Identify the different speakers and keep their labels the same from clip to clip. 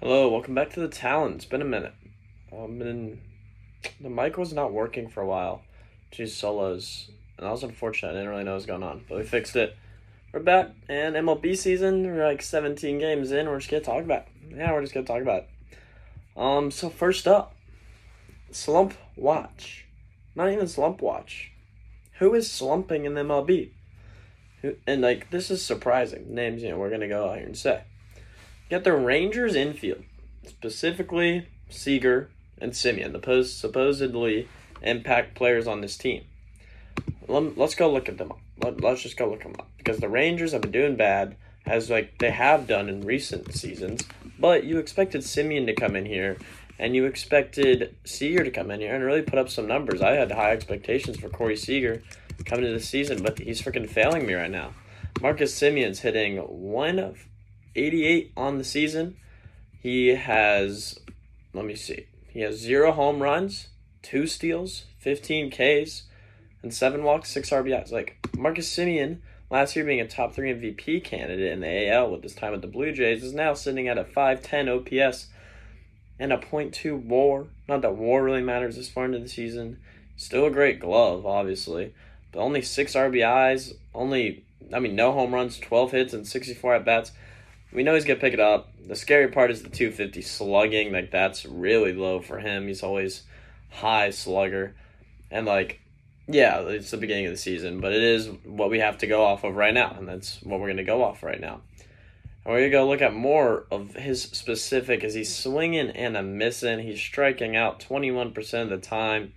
Speaker 1: Hello, welcome back to the Talent. It's been a minute. Um, been, the mic was not working for a while. Jeez, solos, and that was unfortunate. I didn't really know what was going on, but we fixed it. We're back, and MLB season. We're like 17 games in. We're just gonna talk about. It. Yeah, we're just gonna talk about. It. Um, so first up, slump watch. Not even slump watch. Who is slumping in the MLB? Who and like this is surprising. Names, you know, we're gonna go out here and say. Got the Rangers infield, specifically Seager and Semien, the supposedly impact players on this team. Let's go look at them up. Let, us just go look them up because the Rangers have been doing bad as like they have done in recent seasons. But you expected Semien to come in here, and you expected Seager to come in here and really put up some numbers. I had high expectations for Corey Seager coming into the season, but he's freaking failing me right now. Marcus Semien's hitting one 88 on the season. He has, let me see, he has zero home runs, two steals, 15 Ks, and seven walks, six RBIs. Like Marcus Semien, last year being a top three MVP candidate in the AL with his time with the Blue Jays, is now sitting at a 510 OPS and a .2 WAR. Not that WAR really matters this far into the season. Still a great glove, obviously, but only six RBIs, only I mean no home runs, 12 hits, and 64 at bats. We know he's gonna pick it up. The scary part is the 250 slugging. Like that's really low for him. He's always high slugger, and like, yeah, it's the beginning of the season, but it is what we have to go off of right now, and that's what we're gonna go off right now. And we're gonna go look at more of his specific. Is he's swinging and a missing? He's striking out 21% of the time.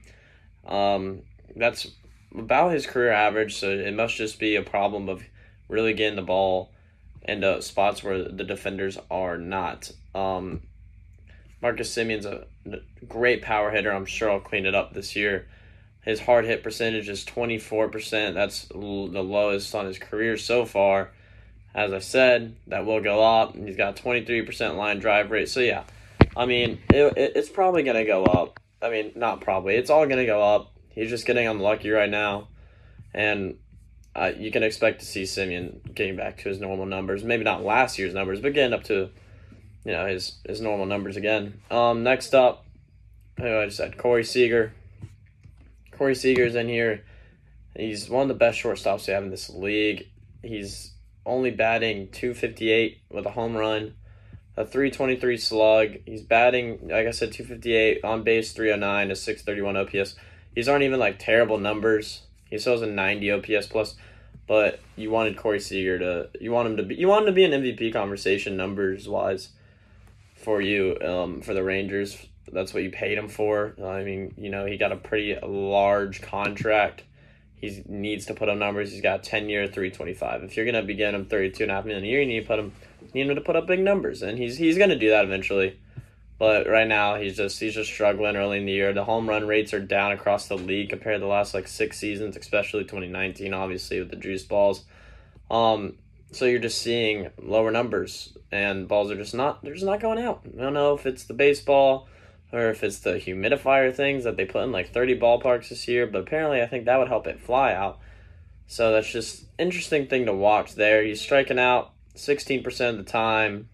Speaker 1: Um, that's about his career average, so it must just be a problem of really getting the ball into spots where the defenders are not. Um, Marcus Semien's a great power hitter. I'm sure I'll clean it up this year. His hard hit percentage is 24%. That's the lowest on his career so far. As I said, that will go up. He's got 23% line drive rate. So, yeah, I mean, it, it, it's probably going to go up. I mean, not probably. It's all going to go up. He's just getting unlucky right now. And uh, you can expect to see Semien getting back to his normal numbers. Maybe not last year's numbers, but getting up to you know his his normal numbers again. Um, next up, I just said Corey Seager. Corey Seager's in here. He's one of the best shortstops we have in this league. He's only batting 258 with a home run, a 323 slug. He's batting, like I said, 258 on base, 309, a 631 OPS. These aren't even like terrible numbers. He still has a 90 OPS plus, but you wanted Corey Seager to you want him to be you want him to be an MVP conversation numbers wise for you um, for the Rangers. That's what you paid him for. I mean, you know, he got a pretty large contract. He needs to put up numbers. He's got 10 year 325. If you're going to begin him 32 and a half million a year, you need to put him you need him to put up big numbers and he's he's going to do that eventually. But right now he's just he's just struggling early in the year. The home run rates are down across the league compared to the last like six seasons, especially 2019, obviously with the juice balls. Um, so you're just seeing lower numbers, and balls are just not they're just not going out. I don't know if it's the baseball or if it's the humidifier things that they put in like 30 ballparks this year, but apparently I think that would help it fly out. So that's just interesting thing to watch there. He's striking out 16% of the time,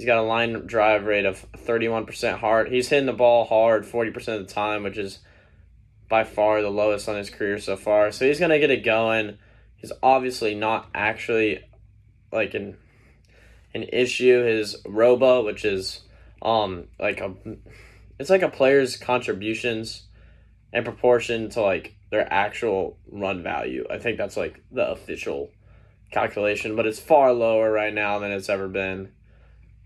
Speaker 1: He's got a line drive rate of 31% hard. He's hitting the ball hard 40% of the time, which is by far the lowest on his career so far. So he's going to get it going. He's obviously not actually like an an issue. His wOBA, which is um like a it's like a player's contributions in proportion to like their actual run value. I think that's like the official calculation, but it's far lower right now than it's ever been.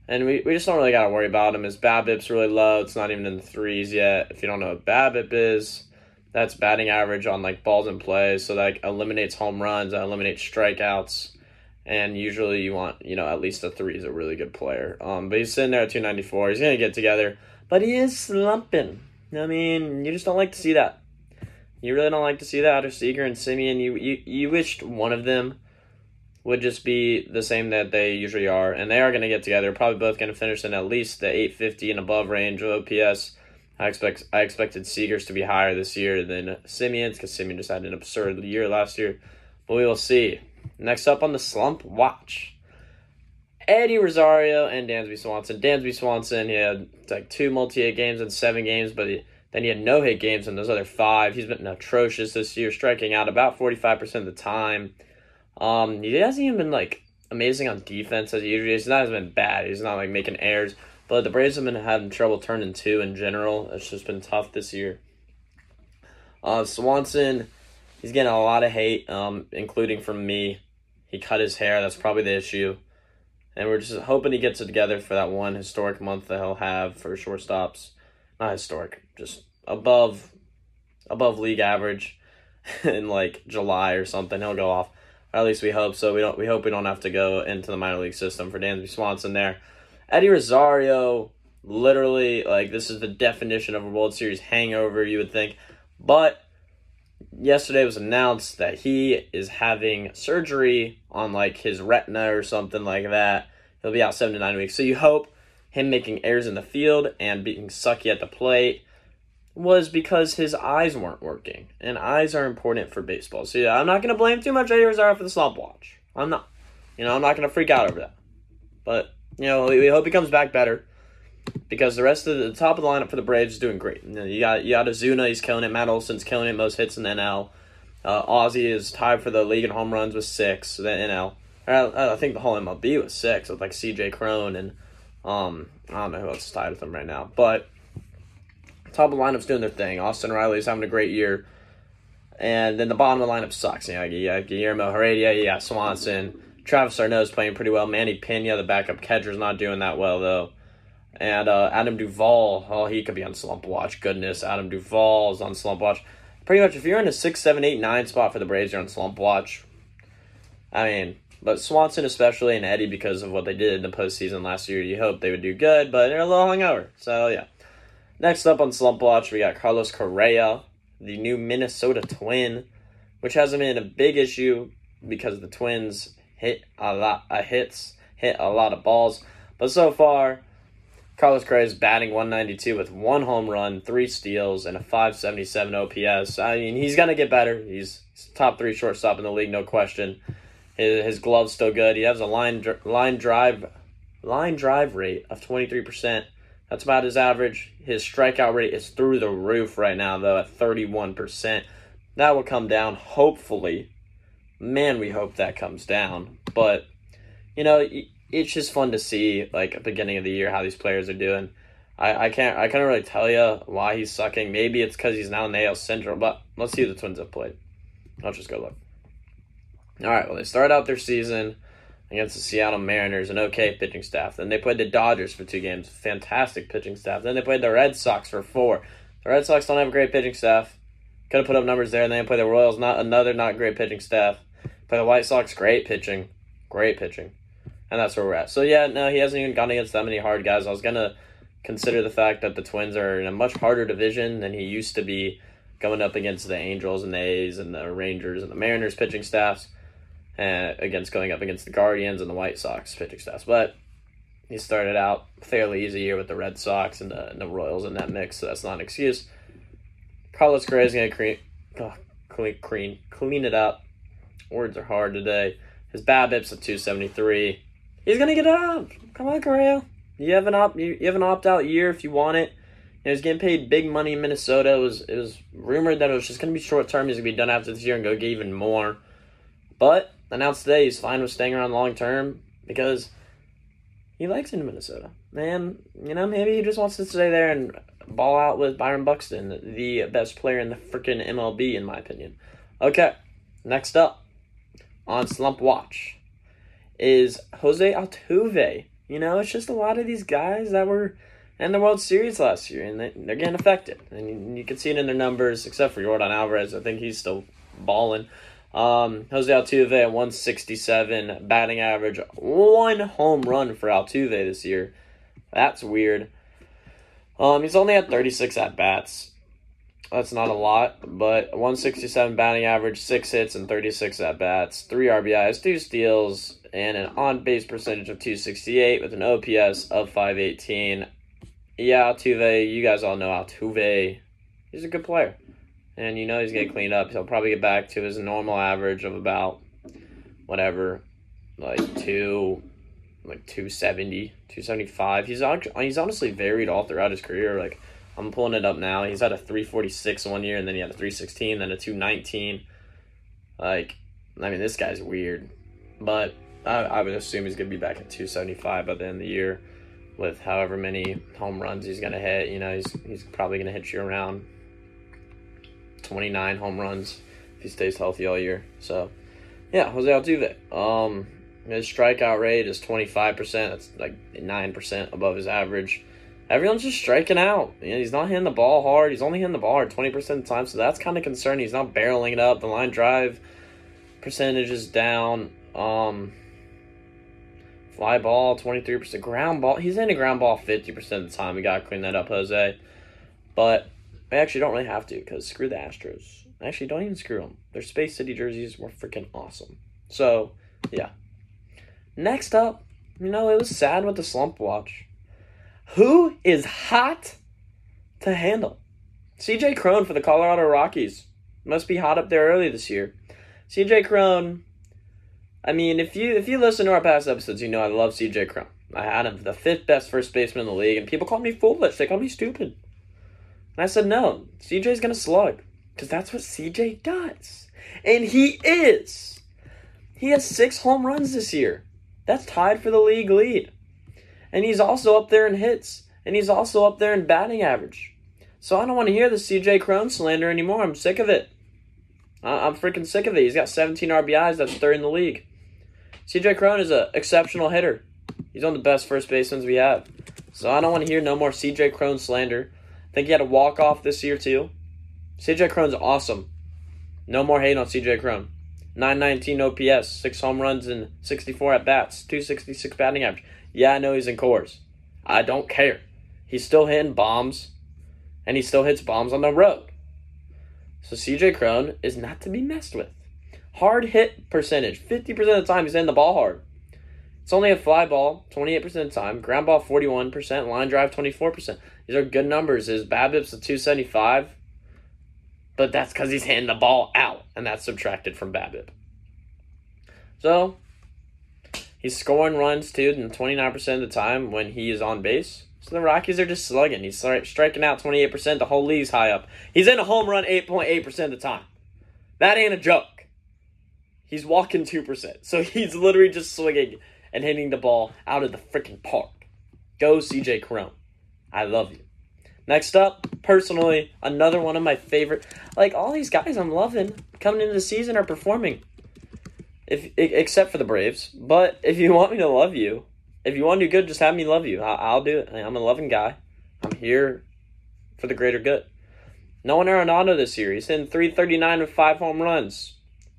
Speaker 1: And we, we just don't really got to worry about him. His BABIP's really low. It's not even in the threes yet. If you don't know what BABIP is, that's batting average on like balls in play. So that eliminates home runs, that eliminates strikeouts. And usually you want, you know, at least a three is a really good player. Um, but he's sitting there at 294. He's going to get together. But he is slumping. I mean, you just don't like to see that. You really don't like to see that of Seager and Semien, You, you, you wished one of them would just be the same that they usually are, and they are going to get together. Probably both going to finish in at least the 850 and above range of OPS. I expect I expected Seagers to be higher this year than Semien's because Semien just had an absurd year last year, but we will see. Next up on the slump watch, Eddie Rosario and Dansby Swanson. Dansby Swanson, he had like two multi hit games and seven games, but he, then he had no hit games in those other five. He's been atrocious this year, striking out about 45% of the time. Um, he hasn't even been like amazing on defense as usually. He's not been bad. He's not like making errors. But the Braves have been having trouble turning two in general. It's just been tough this year. Uh, Swanson, he's getting a lot of hate, um, including from me. He cut his hair. That's probably the issue. And we're just hoping he gets it together for that one historic month that he'll have for shortstops. Not historic, just above above league average in like July or something. He'll go off. At least we hope so. We don't we hope we don't have to go into the minor league system for Dansby Swanson there. Eddie Rosario, literally like this is the definition of a World Series hangover, you would think. But yesterday was announced that he is having surgery on like his retina or something like that. He'll be out seven to nine weeks. So you hope him making errors in the field and being sucky at the plate was because his eyes weren't working. And eyes are important for baseball. So yeah, I'm not gonna blame too much Eddie Rosario for the slump watch. I'm not. You know, I'm not gonna freak out over that. But, you know, we, hope he comes back better because the rest of the, top of the lineup for the Braves is doing great. You, know, you got you got Ozuna, he's killing it. Matt Olson's killing it, most hits in the NL. Uh, Ozzy is tied for the league in home runs with six. The NL, I, I think the whole MLB was six with like C.J. Cron and um I don't know who else is tied with him right now, but top of the lineup's doing their thing. Austin Riley's having a great year, and then the bottom of the lineup sucks. You know, got Guillermo Heredia, got Swanson, Travis is playing pretty well. Manny Piña, the backup catcher's not doing that well though. And uh, Adam Duvall, oh, he could be on slump watch. Goodness, Adam Duvall is on slump watch. Pretty much, if you're in a six, seven, eight, nine spot for the Braves, you're on slump watch. I mean, but Swanson especially and Eddie because of what they did in the postseason last year, you hope they would do good, but they're a little hungover. So yeah. Next up on slump watch, we got Carlos Correa, the new Minnesota Twin, which hasn't been a big issue because the Twins hit a lot of hits, hit a lot of balls, but so far Carlos Correa is batting 192 with one home run, three steals, and a 577 OPS. I mean, he's going to get better. He's, he's, top three shortstop in the league, no question. His, his glove's still good. He has a line line drive line drive rate of 23%. That's about his average. His strikeout rate is through the roof right now, though, at 31%. That will come down, hopefully. Man, we hope that comes down. But, you know, it's just fun to see like at the beginning of the year how these players are doing. I, I can't I can't really tell you why he's sucking. Maybe it's because he's now in AL Central, but let's see who the Twins have played. I'll just go look. All right, well they start out their season against the Seattle Mariners, an okay pitching staff. Then they played the Dodgers for two games, fantastic pitching staff. Then they played the Red Sox for four. The Red Sox don't have a great pitching staff. Could have put up numbers there. And then they play the Royals, not another not great pitching staff. Play the White Sox, great pitching, great pitching and that's where we're at. So yeah, no, he hasn't even gone against that many hard guys. I was gonna consider the fact that the Twins are in a much harder division than he used to be, going up against the Angels and the A's and the Rangers and the Mariners pitching staffs, and against going up against the Guardians and the White Sox pitching staffs. But he started out fairly easy year with the Red Sox and the, and the Royals in that mix, so that's not an excuse. Carlos Correa is gonna clean, oh, clean, clean, clean it up. Words are hard today. His BABIP's at 273. He's gonna get up. Come on, Correa. You have an opt you, you have an opt out year if you want it. You he's getting paid big money in Minnesota. It was it was rumored that it was just gonna be short term. He's gonna be done after this year and go get even more. But announced today he's fine with staying around long term because he likes in Minnesota. Man, you know, maybe he just wants to stay there and ball out with Byron Buxton, the best player in the freaking MLB, in my opinion. Okay, next up on Slump Watch is Jose Altuve. You know, it's just a lot of these guys that were in the World Series last year, and they're getting affected. And you can see it in their numbers, except for Yordan Alvarez. I think he's still balling. Um, Jose Altuve at 167 batting average, one home run for Altuve this year. That's weird. Um, he's only had 36 at bats. That's not a lot, but 167 batting average, six hits and 36 at bats, three RBIs, two steals, and an on base percentage of 268 with an OPS of 518. Yeah, Altuve, you guys all know Altuve. He's a good player. And you know he's getting cleaned up. He'll probably get back to his normal average of about whatever, like two, like 270, 275. He's he's honestly varied all throughout his career. Like I'm pulling it up now. He's had a 346 one year, and then he had a 316, then a 219. Like, I mean, this guy's weird, but I, I would assume he's gonna be back at 275 by the end of the year, with however many home runs he's gonna hit. You know, he's he's probably gonna hit you around 29 home runs if he stays healthy all year. So, yeah, Jose Altuve. Um, his strikeout rate is 25%. That's like 9% above his average. Everyone's just striking out. You know, he's not hitting the ball hard. He's only hitting the ball hard 20% of the time, so that's kind of concerning. He's not barreling it up. The line drive percentage is down. Um, fly ball, 23%. Ground ball, he's in a ground ball 50% of the time. We got to clean that up, Jose. But I actually don't really have to because screw the Astros. Actually, don't even screw them. Their Space City jerseys were freaking awesome. So, yeah. Next up, you know, it was sad with the slump watch. Who is hot to handle? CJ Cron for the Colorado Rockies. Must be hot up there early this year. CJ Cron, I mean, if you if you listen to our past episodes, you know I love CJ Cron. I had him the fifth best first baseman in the league, and people called me foolish. They called me stupid. And I said, no, CJ's going to slug. Because that's what CJ does. And he is. He has six home runs this year. That's tied for the league lead. And he's also up there in hits. And he's also up there in batting average. So I don't want to hear the CJ Cron slander anymore. I'm sick of it. I'm freaking sick of it. He's got 17 RBIs. That's third in the league. CJ Cron is an exceptional hitter. He's one of the best first basemen we have. So I don't want to hear no more CJ Cron slander. Think he had a walk off this year too. CJ Cron's awesome. No more hate on CJ Cron. 919 OPS, six home runs and 64 at bats, 266 batting average. Yeah, I know he's in Coors. I don't care. He's still hitting bombs, and he still hits bombs on the road. So CJ Cron is not to be messed with. Hard hit percentage, 50% of the time he's hitting the ball hard. It's only a fly ball, 28% of the time. Ground ball, 41%. Line drive, 24%. These are good numbers. His BABIP's a 275, but that's because he's hitting the ball out, and that's subtracted from BABIP. So, he's scoring runs, too, and 29% of the time when he is on base. So the Rockies are just slugging. He's striking out 28%. The whole league's high up. He's in a home run 8.8% of the time. That ain't a joke. He's walking 2%. So he's literally just swinging and hitting the ball out of the freaking park. Go CJ Cron. I love you. Next up, personally, another one of my favorite. Like all these guys, I'm loving coming into the season are performing. If except for the Braves, but if you want me to love you, if you want to do good, just have me love you. I'll, do it. I'm a loving guy. I'm here for the greater good. No Nolan Arenado this year. He's in 339 with five home runs.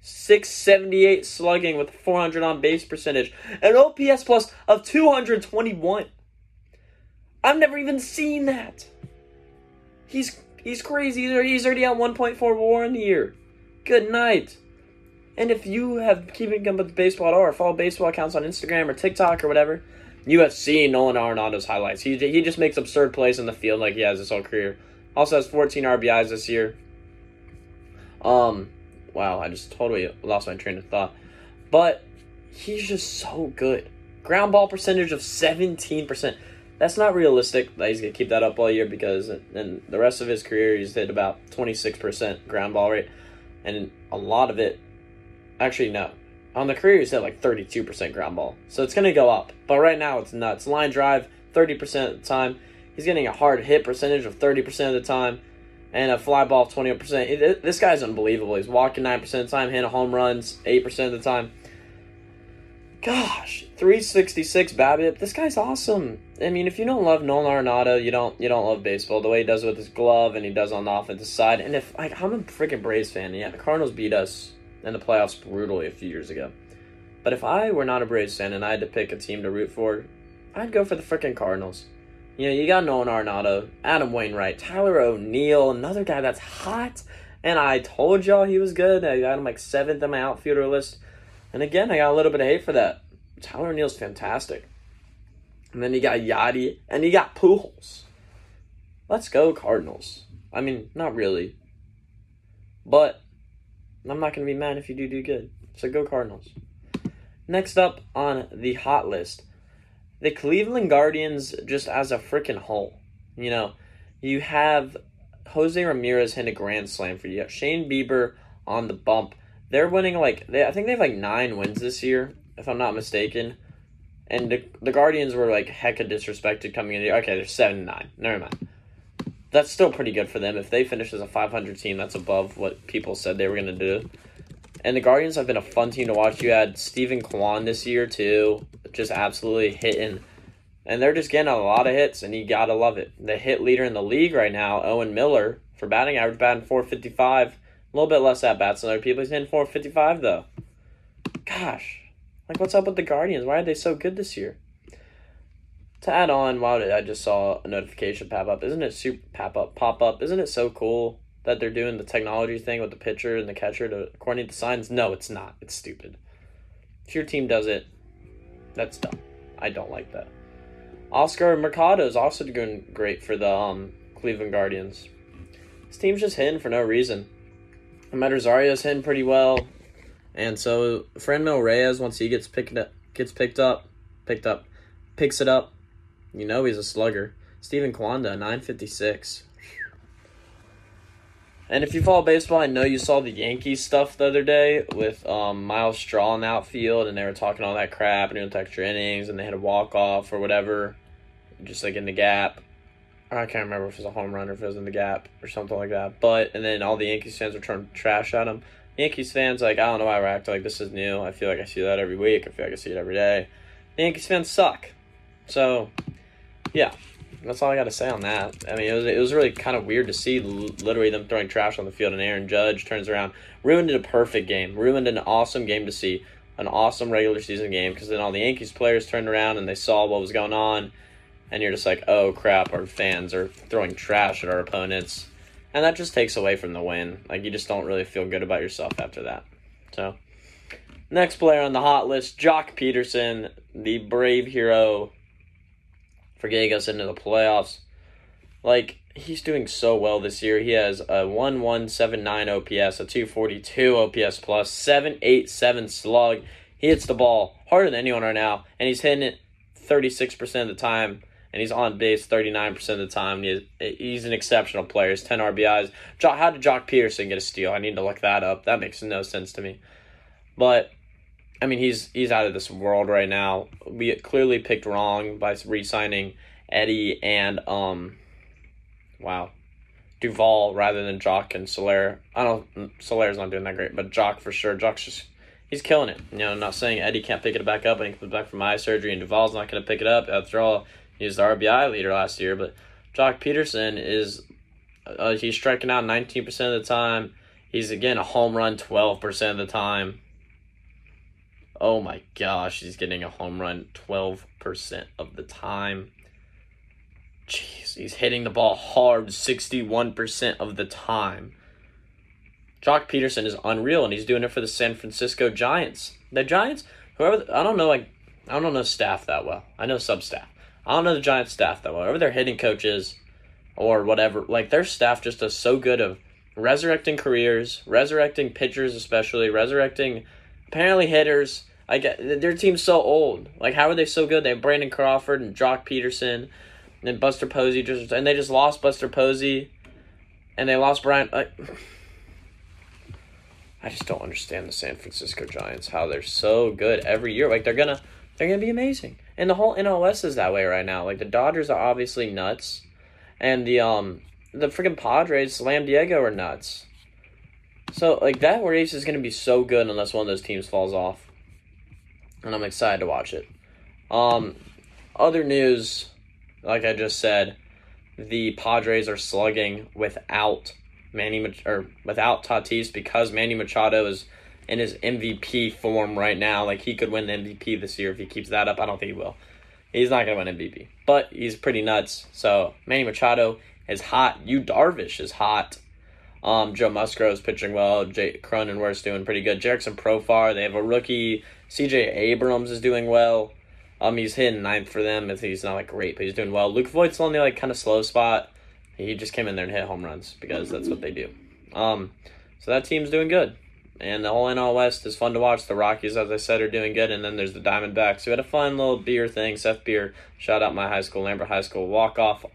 Speaker 1: 678 slugging with 400 on base percentage, an OPS plus of 221. I've never even seen that. He's he's crazy. He's already at 1.4 WAR in the year. Good night. And if you have keeping up with baseball or follow baseball accounts on Instagram or TikTok or whatever, you have seen Nolan Arenado's highlights. He he just makes absurd plays in the field like he has his whole career. Also has 14 RBIs this year. Um, wow, I just totally lost my train of thought. But he's just so good. Ground ball percentage of 17%. That's not realistic that he's going to keep that up all year because in the rest of his career, he's hit about 26% ground ball rate. And a lot of it, actually, no. On the career, he's hit like 32% ground ball. So it's going to go up. But right now, it's nuts. Line drive, 30% of the time. He's getting a hard hit percentage of 30% of the time and a fly ball of 20%. This guy's unbelievable. He's walking 9% of the time, hitting home runs 8% of the time. Gosh, 366 BABIP. This guy's awesome. I mean, if you don't love Nolan Arenado, you don't you don't love baseball. The way he does it with his glove and he does on the offensive side. And if like I'm a freaking Braves fan, yeah, the Cardinals beat us in the playoffs brutally a few years ago. But if I were not a Braves fan and I had to pick a team to root for, I'd go for the freaking Cardinals. You know, you got Nolan Arenado, Adam Wainwright, Tyler O'Neill, another guy that's hot. And I told y'all he was good. I got him like seventh on my outfielder list. And again, I got a little bit of hate for that. Tyler O'Neill's fantastic. And then you got Yadi, and you got Pujols. Let's go, Cardinals. I mean, not really. But I'm not going to be mad if you do do good. So go, Cardinals. Next up on the hot list, the Cleveland Guardians just as a freaking whole. You know, you have Jose Ramirez hit a grand slam for you. you Shane Bieber on the bump. They're winning like they I think they have like nine wins this year, if I'm not mistaken. And the, the Guardians were like hecka disrespected coming in. Okay, they're seven nine. Never mind. That's still pretty good for them. If they finish as a 500 team, that's above what people said they were going to do. And the Guardians have been a fun team to watch. You had Steven Kwan this year too, just absolutely hitting, and they're just getting a lot of hits, and you gotta love it. The hit leader in the league right now, Owen Miller, for batting average, batting 455, a little bit less at bats than other people. He's hitting 455 though. Gosh, like, what's up with the Guardians? Why are they so good this year? To add on, wow, I just saw a notification pop up. Isn't it super pop up pop up? Isn't it so cool that they're doing the technology thing with the pitcher and the catcher according to coordinate the signs? No, it's not. It's stupid. If your team does it, that's dumb. I don't like that. Oscar Mercado is also doing great for the um, Cleveland Guardians. This team's just hitting for no reason. Amed Rosario's hitting pretty well. And so Franmil Reyes, once he gets picked up, gets picked up, picked up, picks it up, you know he's a slugger. Steven Kwanda, nine fifty six. And if you follow baseball, I know you saw the Yankees stuff the other day with um, Myles Straw in the outfield, and they were talking all that crap and doing extra innings, and they had a walk off or whatever, just like in the gap. I can't remember if it was a home run or if it was in the gap or something like that. But and then all the Yankees fans were trying trash at him. Yankees fans, like, I don't know why we're acting like this is new. I feel like I see that every week. I feel like I see it every day. The Yankees fans suck. So, yeah, that's all I got to say on that. I mean, it was, it was really kind of weird to see literally them throwing trash on the field, and Aaron Judge turns around, ruined a perfect game, ruined an awesome game to see, an awesome regular season game, because then all the Yankees players turned around and they saw what was going on, and you're just like, oh crap, our fans are throwing trash at our opponents and that just takes away from the win. Like you just don't really feel good about yourself after that. So, next player on the hot list, Joc Pederson, the brave hero for getting us into the playoffs. Like he's doing so well this year. He has a 1179 OPS, a 242 OPS plus, 787 slug. He hits the ball harder than anyone right now, and he's hitting it 36% of the time and he's on base 39% of the time. He's, he's an exceptional player. He's 10 RBIs. How did Joc Pederson get a steal? I need to look that up. That makes no sense to me. But I mean, he's he's out of this world right now. We clearly picked wrong by re-signing Eddie and um, wow, Duvall rather than Joc and Soler. I don't Soler's not doing that great, but Joc for sure. Joc's just he's killing it. You know, I'm not saying Eddie can't pick it back up and he comes back from eye surgery and Duvall's not going to pick it up. After all, he was the RBI leader last year, but Joc Pederson is uh, he's striking out 19% of the time. He's again a home run 12% of the time. Oh my gosh, he's getting a home run 12% of the time. Jeez, he's hitting the ball hard 61% of the time. Joc Pederson is unreal, and he's doing it for the San Francisco Giants. The Giants, whoever, I don't know, like, I don't know staff that well. I know sub staff. I don't know the Giants staff though. Whatever their hitting coaches or whatever, like their staff just does so good of resurrecting careers, resurrecting pitchers, especially resurrecting apparently hitters. I get their team's so old. Like how are they so good? They have Brandon Crawford and Joc Pederson, and Buster Posey just and they just lost Buster Posey and they lost Brian. Like, I just don't understand the San Francisco Giants how they're so good every year. Like they're gonna they're gonna be amazing. And the whole NLS is that way right now. Like the Dodgers are obviously nuts, and the um the freaking Padres, Slam Diego are nuts. So like that race is gonna be so good unless one of those teams falls off, and I'm excited to watch it. Um, other news, like I just said, the Padres are slugging without Manny or without Tatis because Manny Machado is in his MVP form right now. Like he could win the MVP this year if he keeps that up. I don't think he will. He's not gonna win MVP, but he's pretty nuts. So Manny Machado is hot. Yu Darvish is hot. Um, Joe Musgrove is pitching well. Jay Cronenworth's doing pretty good. Jurickson Profar, they have a rookie. C.J. Abrams is doing well. Um, he's hitting ninth for them. I think he's not like great, but he's doing well. Luke Voit's on the like kind of slow spot. He just came in there and hit home runs because that's what they do. Um, so that team's doing good. And the whole NL West is fun to watch. The Rockies, as I said, are doing good, and then there's the Diamondbacks. We had a fun little beer thing. Seth Beer, shout out my high school, Lambert High School walk off.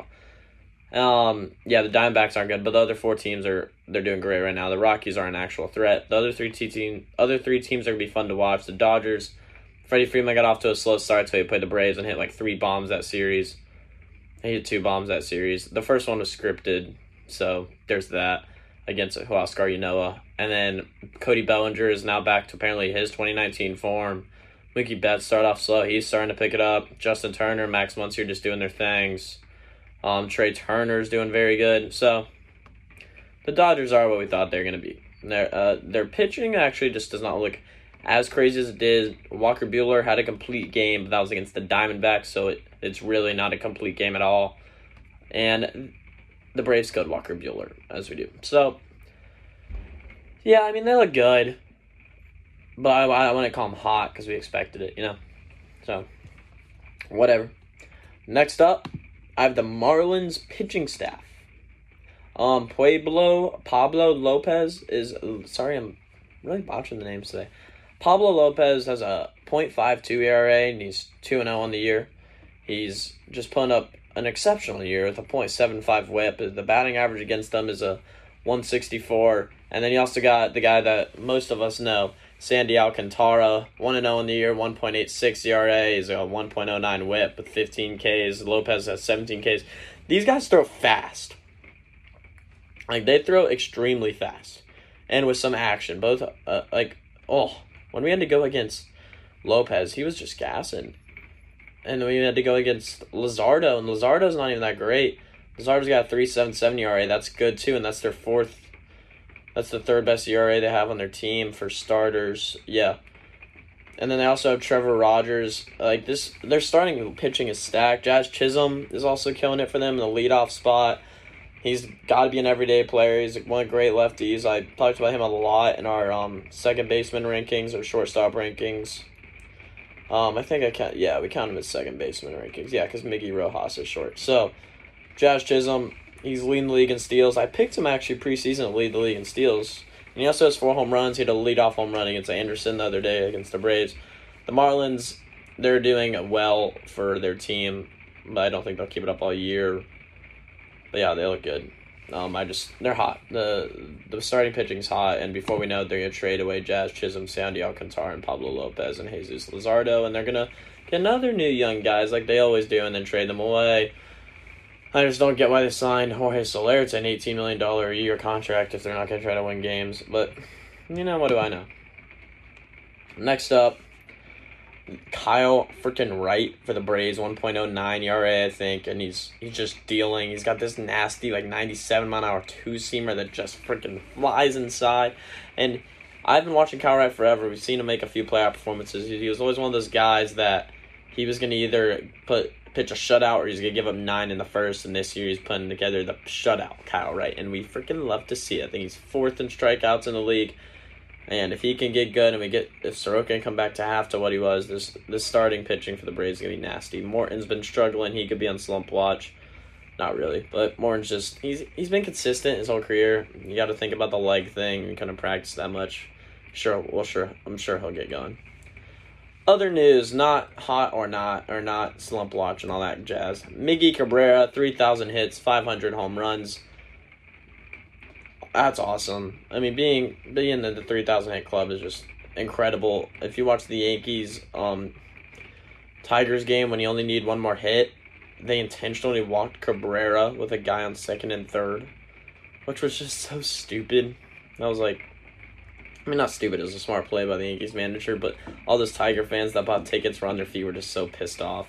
Speaker 1: Um, yeah, the Diamondbacks aren't good, but the other four teams are they're doing great right now. The Rockies are an actual threat. The other three team, other three teams are gonna be fun to watch. The Dodgers, Freddie Freeman got off to a slow start, so he played the Braves and hit like three bombs that series. He hit two bombs that series. The first one was scripted, so there's that against Huascar Ynoa. And then Cody Bellinger is now back to apparently his 2019 form. Mookie Betts started off slow. He's starting to pick it up. Justin Turner, Max Muncy just doing their things. Um, Trea Turner's doing very good. So the Dodgers are what we thought they're going to be. Their uh, their pitching actually just does not look as crazy as it did. Walker Buehler had a complete game, but that was against the Diamondbacks, so it, it's really not a complete game at all. And the Braves killed Walker Buehler, as we do. So yeah, I mean they look good, but I, I want to call them hot because we expected it, you know. So whatever. Next up, I have the Marlins pitching staff. Um, Pueblo Pablo Lopez is sorry, I'm really botching the names today. Pablo Lopez has a .52 ERA and he's 2 0 on the year. He's just putting up an exceptional year with a .75 whip. The batting average against them is a 164 and then you also got the guy that most of us know, Sandy Alcantara, 1 0 in the year, 1.86 ERA, is a 1.09 whip with 15 Ks. Lopez has 17 Ks. These guys throw fast. Like, they throw extremely fast and with some action. Both, uh, like, oh, when we had to go against Lopez, he was just gassing. And we had to go against Luzardo, and Luzardo's not even that great. Luzardo's got a 3.77 ERA. That's good, too, and that's their fourth that's the third best ERA they have on their team for starters. Yeah. And then they also have Trevor Rogers. Like this, they're starting pitching is stacked. Jazz Chisholm is also killing it for them in the leadoff spot. He's got to be an everyday player. He's one of great lefties. I talked about him a lot in our um, second baseman rankings or shortstop rankings. Um, I think I count. Yeah, we count him as second baseman rankings. Yeah, because Miggy Rojas is short. So, Jazz Chisholm, He's leading the league in steals. I picked him actually preseason to lead the league in steals. And he also has four home runs. He had a leadoff home run against Anderson the other day against the Braves. The Marlins, they're doing well for their team, but I don't think they'll keep it up all year. But yeah, they look good. Um, I just they're hot. the The starting pitching's hot, and before we know it, they're gonna trade away Jazz Chisholm, Sandy Alcantara, and Pablo Lopez and Jesus Luzardo, and they're gonna get another new young guys like they always do, and then trade them away. I just don't get why they signed Jorge Soler to an $18 million a year contract if they're not going to try to win games. But, you know, what do I know? Next up, Kyle freaking Wright for the Braves, 1.09 ERA, I think, and he's he's just dealing. He's got this nasty, like, 97 mile an hour two seamer that just freaking flies inside. And I've been watching Kyle Wright forever. We've seen him make a few playoff performances. He was always one of those guys that he was going to either put pitch a shutout or he's gonna give up nine in the first. And this year he's putting together the shutout, Kyle Wright, and we freaking love to see it. I think he's fourth in strikeouts in the league. And if he can get good and we get if Soroka can come back to half to what he was, this this starting pitching for the Braves is gonna be nasty. Morton's been struggling, he could be on slump watch. Not really, but Morton's just he's he's been consistent his whole career. You got to think about the leg thing and kind of practice that much. Sure, well, sure, I'm sure he'll get going other news, not hot or not, or not slump watch and all that jazz. Miggy Cabrera, 3,000 hits, 500 home runs. That's awesome. I mean, being being in the 3,000 hit club is just incredible. If you watch the Yankees um, Tigers game when you only need one more hit, they intentionally walked Cabrera with a guy on second and third, which was just so stupid. I was like, I mean, not stupid. It was a smart play by the Yankees manager, but all those Tiger fans that bought tickets were on their feet were just so pissed off.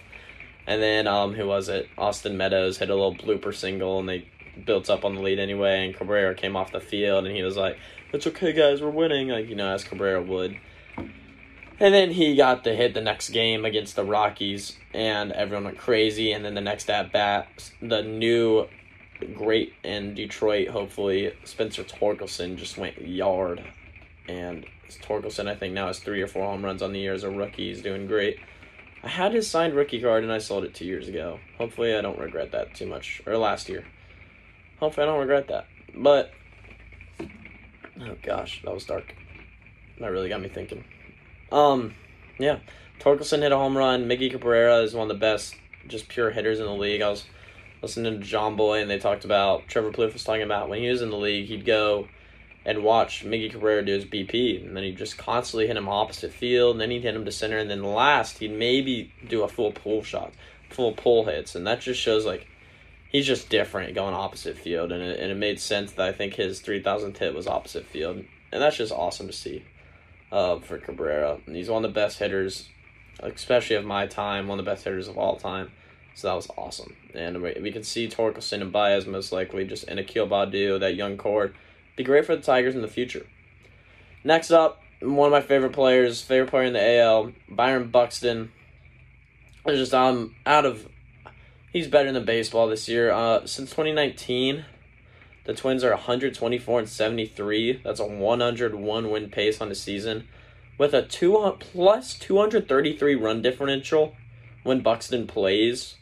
Speaker 1: And then, um, who was it? Austin Meadows hit a little blooper single, and they built up on the lead anyway. And Cabrera came off the field, and he was like, "It's okay, guys, we're winning," like you know, as Cabrera would. And then he got the hit the next game against the Rockies, and everyone went crazy. And then the next at bat, the new great in Detroit, hopefully Spencer Torkelson just went yard and Torkelson, I think, now has three or four home runs on the year as a rookie. He's doing great. I had his signed rookie card and I sold it two years ago. Hopefully, I don't regret that too much. Or last year. Hopefully, I don't regret that. But, oh gosh, that was dark. that really got me thinking. Um, yeah, Torkelson hit a home run. Miggy Cabrera is one of the best, just pure hitters in the league. I was listening to Jomboy, and they talked about Trevor Plouffe was talking about when he was in the league, he'd go and watch Miggy Cabrera do his BP, and then he'd just constantly hit him opposite field, and then he'd hit him to center, and then last he'd maybe do a full pull shot, full pull hits, and that just shows like he's just different going opposite field, and it, and it made sense that I think his 3,000th hit was opposite field, and that's just awesome to see uh, for Cabrera. And he's one of the best hitters, especially of my time, one of the best hitters of all time. So that was awesome. And we, we can see Torkelson and Baez most likely just in Akil Baddoo, that young core. Be great for the Tigers in the future. Next up, one of my favorite players, favorite player in the AL, Byron Buxton. It's just um out of he's better than baseball this year. Uh, since 2019, the Twins are 124 and 73. That's a 101 win pace on the season, with a two plus 233 run differential when Buxton plays.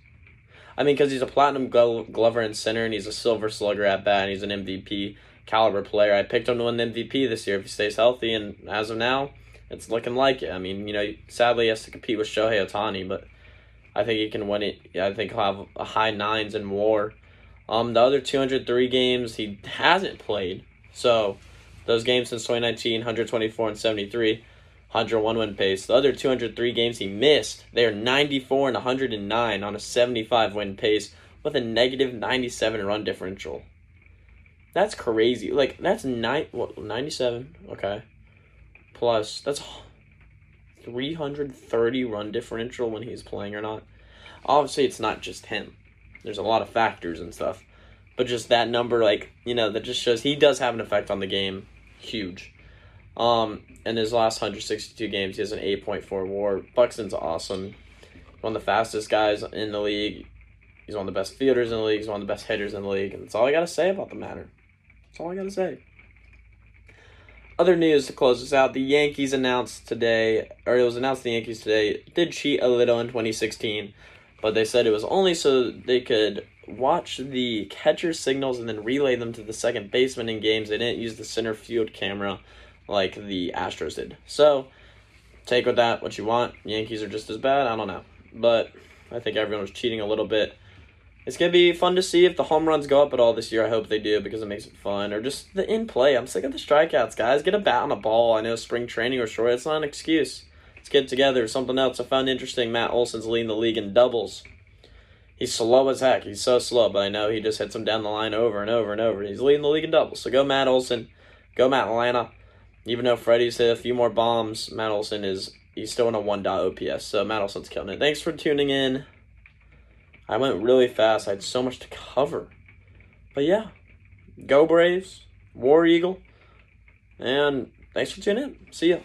Speaker 1: I mean, because he's a platinum glover and center and he's a silver slugger at bat and he's an MVP caliber player. I picked him to win the MVP this year if he stays healthy, and as of now, it's looking like it. I mean, you know, sadly he has to compete with Shohei Ohtani, but I think he can win it. I think he'll have a high nines and more. Um, the other 203 games he hasn't played, so those games since 2019, 124 and 73, 101 win pace. The other 203 games he missed, they are 94 and 109 on a 75 win pace with a negative 97 run differential. That's crazy. Like that's nine what 97, okay. Plus that's 330 run differential when he's playing or not. Obviously it's not just him. There's a lot of factors and stuff. But just that number like, you know, that just shows he does have an effect on the game. Huge. Um, in his last 162 games, he has an 8.4 WAR. Buxton's awesome. One of the fastest guys in the league. He's one of the best fielders in the league. He's one of the best hitters in the league. And that's all I got to say about the matter. That's all I got to say. Other news to close this out the Yankees announced today, or it was announced the Yankees today, did cheat a little in 2016, but they said it was only so they could watch the catcher signals and then relay them to the second baseman in games. They didn't use the center field camera like the Astros did. So, take with that what you want. Yankees are just as bad. I don't know. But I think everyone was cheating a little bit it's gonna be fun to see if the home runs go up at all this year. I hope they do because it makes it fun. Or just the in play. I'm sick of the strikeouts, guys. Get a bat on a ball. I know spring training was short. It's not an excuse. Let's get together. Something else I found interesting. Matt Olson's leading the league in doubles. He's slow as heck. He's so slow, but I know he just hits them down the line over and over and over. He's leading the league in doubles. So go Matt Olson. Go Matt Atlanta. Even though Freddie's hit a few more bombs, Matt Olson is he's still in a one dot OPS. So Matt Olson's killing it. Thanks for tuning in. I went really fast. I had so much to cover. But yeah, go Braves, War Eagle, and thanks for tuning in. See ya.